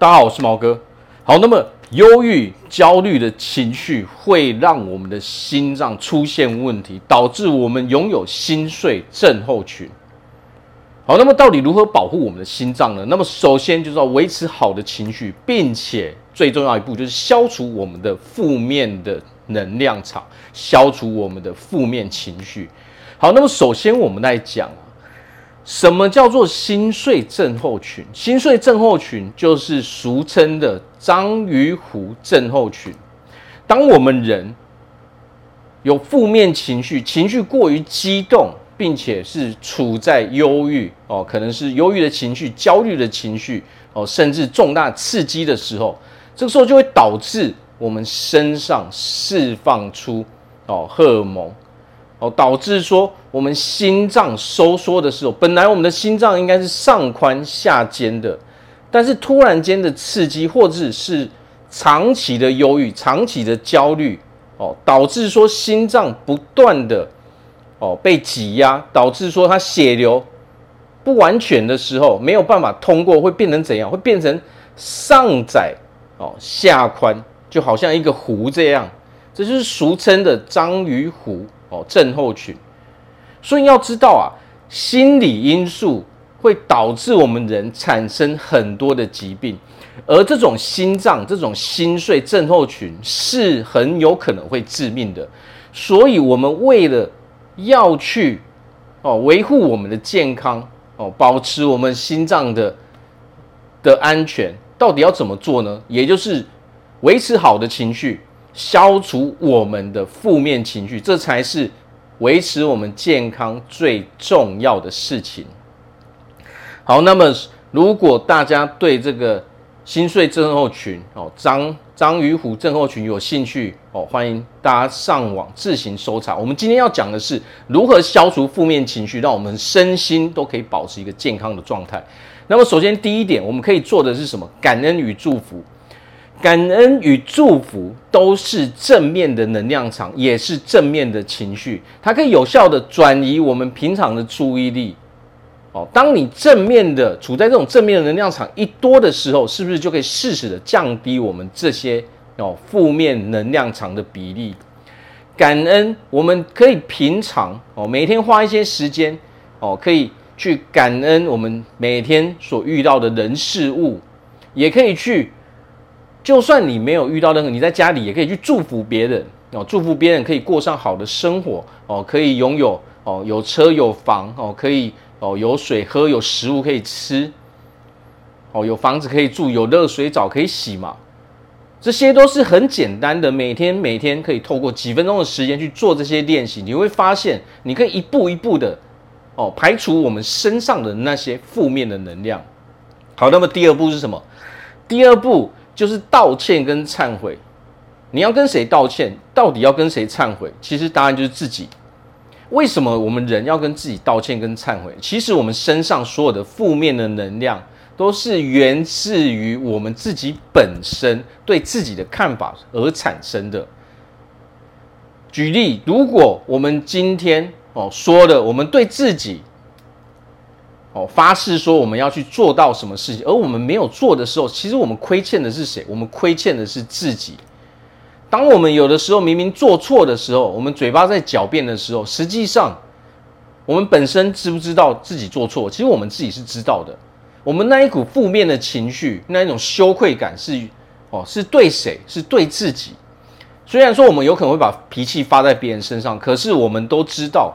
大家好，我是毛哥。好，那么忧郁、焦虑的情绪会让我们的心脏出现问题，导致我们拥有心碎症候群。好，那么到底如何保护我们的心脏呢？那么首先就是要维持好的情绪，并且最重要一步就是消除我们的负面的能量场，消除我们的负面情绪。好，那么首先我们来讲。什么叫做心碎症候群？心碎症候群就是俗称的章鱼湖症候群。当我们人有负面情绪，情绪过于激动，并且是处在忧郁哦，可能是忧郁的情绪、焦虑的情绪哦，甚至重大刺激的时候，这个时候就会导致我们身上释放出哦荷尔蒙。哦，导致说我们心脏收缩的时候，本来我们的心脏应该是上宽下尖的，但是突然间的刺激，或者是长期的忧郁、长期的焦虑，哦，导致说心脏不断的哦被挤压，导致说它血流不完全的时候，没有办法通过，会变成怎样？会变成上窄哦下宽，就好像一个湖这样，这就是俗称的章鱼湖。哦，症候群，所以要知道啊，心理因素会导致我们人产生很多的疾病，而这种心脏这种心碎症候群是很有可能会致命的。所以，我们为了要去哦维护我们的健康哦，保持我们心脏的的安全，到底要怎么做呢？也就是维持好的情绪。消除我们的负面情绪，这才是维持我们健康最重要的事情。好，那么如果大家对这个心碎症候群哦，章章鱼虎症候群有兴趣哦，欢迎大家上网自行搜查。我们今天要讲的是如何消除负面情绪，让我们身心都可以保持一个健康的状态。那么，首先第一点，我们可以做的是什么？感恩与祝福。感恩与祝福都是正面的能量场，也是正面的情绪，它可以有效的转移我们平常的注意力。哦，当你正面的处在这种正面的能量场一多的时候，是不是就可以适时的降低我们这些哦负面能量场的比例？感恩，我们可以平常哦每天花一些时间哦，可以去感恩我们每天所遇到的人事物，也可以去。就算你没有遇到任何，你在家里也可以去祝福别人哦，祝福别人可以过上好的生活哦，可以拥有哦有车有房哦，可以哦有水喝有食物可以吃哦，有房子可以住有热水澡可以洗嘛，这些都是很简单的，每天每天可以透过几分钟的时间去做这些练习，你会发现你可以一步一步的哦排除我们身上的那些负面的能量。好，那么第二步是什么？第二步。就是道歉跟忏悔，你要跟谁道歉？到底要跟谁忏悔？其实答案就是自己。为什么我们人要跟自己道歉跟忏悔？其实我们身上所有的负面的能量，都是源自于我们自己本身对自己的看法而产生的。举例，如果我们今天哦说的，我们对自己。哦，发誓说我们要去做到什么事情，而我们没有做的时候，其实我们亏欠的是谁？我们亏欠的是自己。当我们有的时候明明做错的时候，我们嘴巴在狡辩的时候，实际上我们本身知不知道自己做错？其实我们自己是知道的。我们那一股负面的情绪，那一种羞愧感是哦，是对谁？是对自己。虽然说我们有可能会把脾气发在别人身上，可是我们都知道，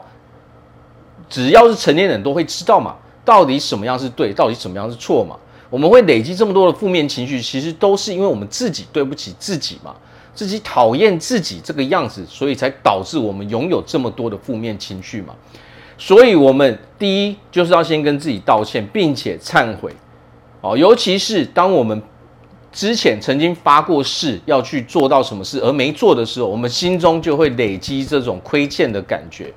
只要是成年人都会知道嘛。到底什么样是对，到底什么样是错嘛？我们会累积这么多的负面情绪，其实都是因为我们自己对不起自己嘛，自己讨厌自己这个样子，所以才导致我们拥有这么多的负面情绪嘛。所以，我们第一就是要先跟自己道歉，并且忏悔哦。尤其是当我们之前曾经发过誓要去做到什么事而没做的时候，我们心中就会累积这种亏欠的感觉。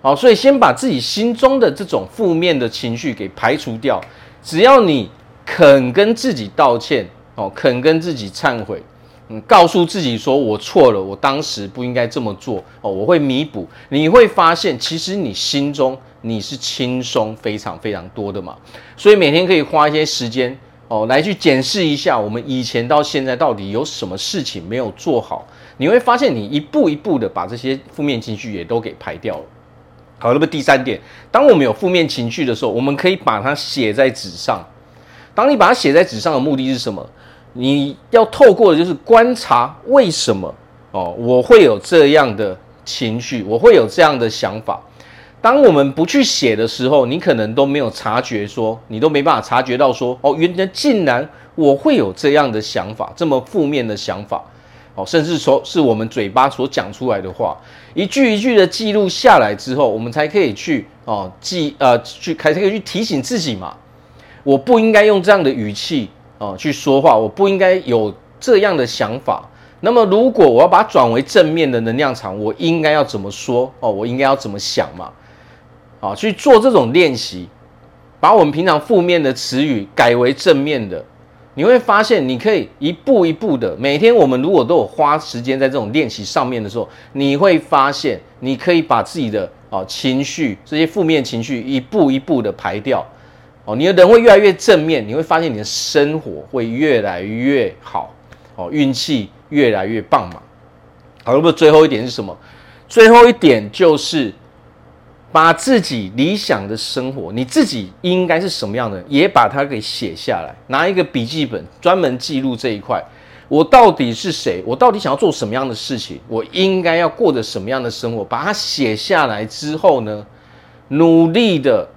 好，所以先把自己心中的这种负面的情绪给排除掉。只要你肯跟自己道歉，哦，肯跟自己忏悔，嗯，告诉自己说我错了，我当时不应该这么做，哦，我会弥补。你会发现，其实你心中你是轻松非常非常多的嘛。所以每天可以花一些时间，哦，来去检视一下我们以前到现在到底有什么事情没有做好，你会发现你一步一步的把这些负面情绪也都给排掉了。好，那么第三点，当我们有负面情绪的时候，我们可以把它写在纸上。当你把它写在纸上的目的是什么？你要透过的就是观察为什么哦，我会有这样的情绪，我会有这样的想法。当我们不去写的时候，你可能都没有察觉说，你都没办法察觉到说，哦，原来竟然我会有这样的想法，这么负面的想法，哦，甚至说是我们嘴巴所讲出来的话，一句一句的记录下来之后，我们才可以去哦记呃去才可以去提醒自己嘛，我不应该用这样的语气哦去说话，我不应该有这样的想法。那么，如果我要把它转为正面的能量场，我应该要怎么说？哦，我应该要怎么想嘛？啊，去做这种练习，把我们平常负面的词语改为正面的，你会发现，你可以一步一步的。每天我们如果都有花时间在这种练习上面的时候，你会发现，你可以把自己的啊情绪这些负面情绪一步一步的排掉。哦，你的人会越来越正面，你会发现你的生活会越来越好。哦，运气越来越棒嘛。好，那么最后一点是什么？最后一点就是。把自己理想的生活，你自己应该是什么样的，也把它给写下来，拿一个笔记本专门记录这一块。我到底是谁？我到底想要做什么样的事情？我应该要过着什么样的生活？把它写下来之后呢，努力的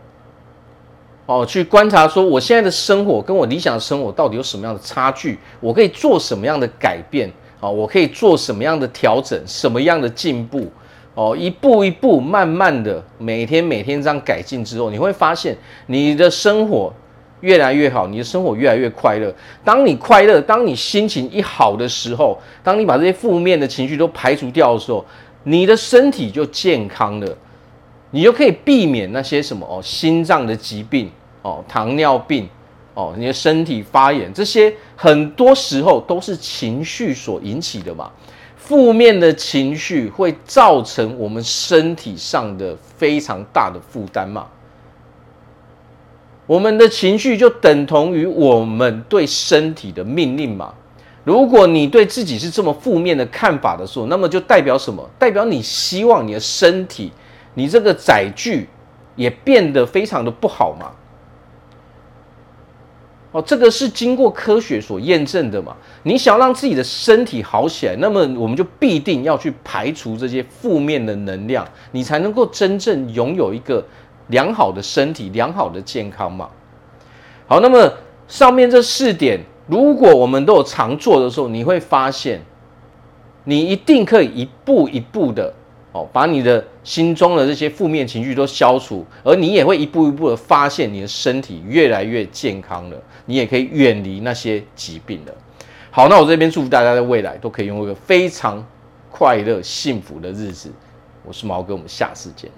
哦去观察，说我现在的生活跟我理想的生活到底有什么样的差距？我可以做什么样的改变？啊，我可以做什么样的调整？什么样的进步？哦，一步一步，慢慢的，每天每天这样改进之后，你会发现你的生活越来越好，你的生活越来越快乐。当你快乐，当你心情一好的时候，当你把这些负面的情绪都排除掉的时候，你的身体就健康了，你就可以避免那些什么哦，心脏的疾病哦，糖尿病哦，你的身体发炎，这些很多时候都是情绪所引起的嘛。负面的情绪会造成我们身体上的非常大的负担嘛？我们的情绪就等同于我们对身体的命令嘛？如果你对自己是这么负面的看法的时候，那么就代表什么？代表你希望你的身体，你这个载具也变得非常的不好嘛？哦，这个是经过科学所验证的嘛？你想让自己的身体好起来，那么我们就必定要去排除这些负面的能量，你才能够真正拥有一个良好的身体、良好的健康嘛。好，那么上面这四点，如果我们都有常做的时候，你会发现，你一定可以一步一步的。哦，把你的心中的这些负面情绪都消除，而你也会一步一步的发现你的身体越来越健康了，你也可以远离那些疾病了。好，那我这边祝福大家在未来都可以拥有一个非常快乐、幸福的日子。我是毛哥，我们下次见。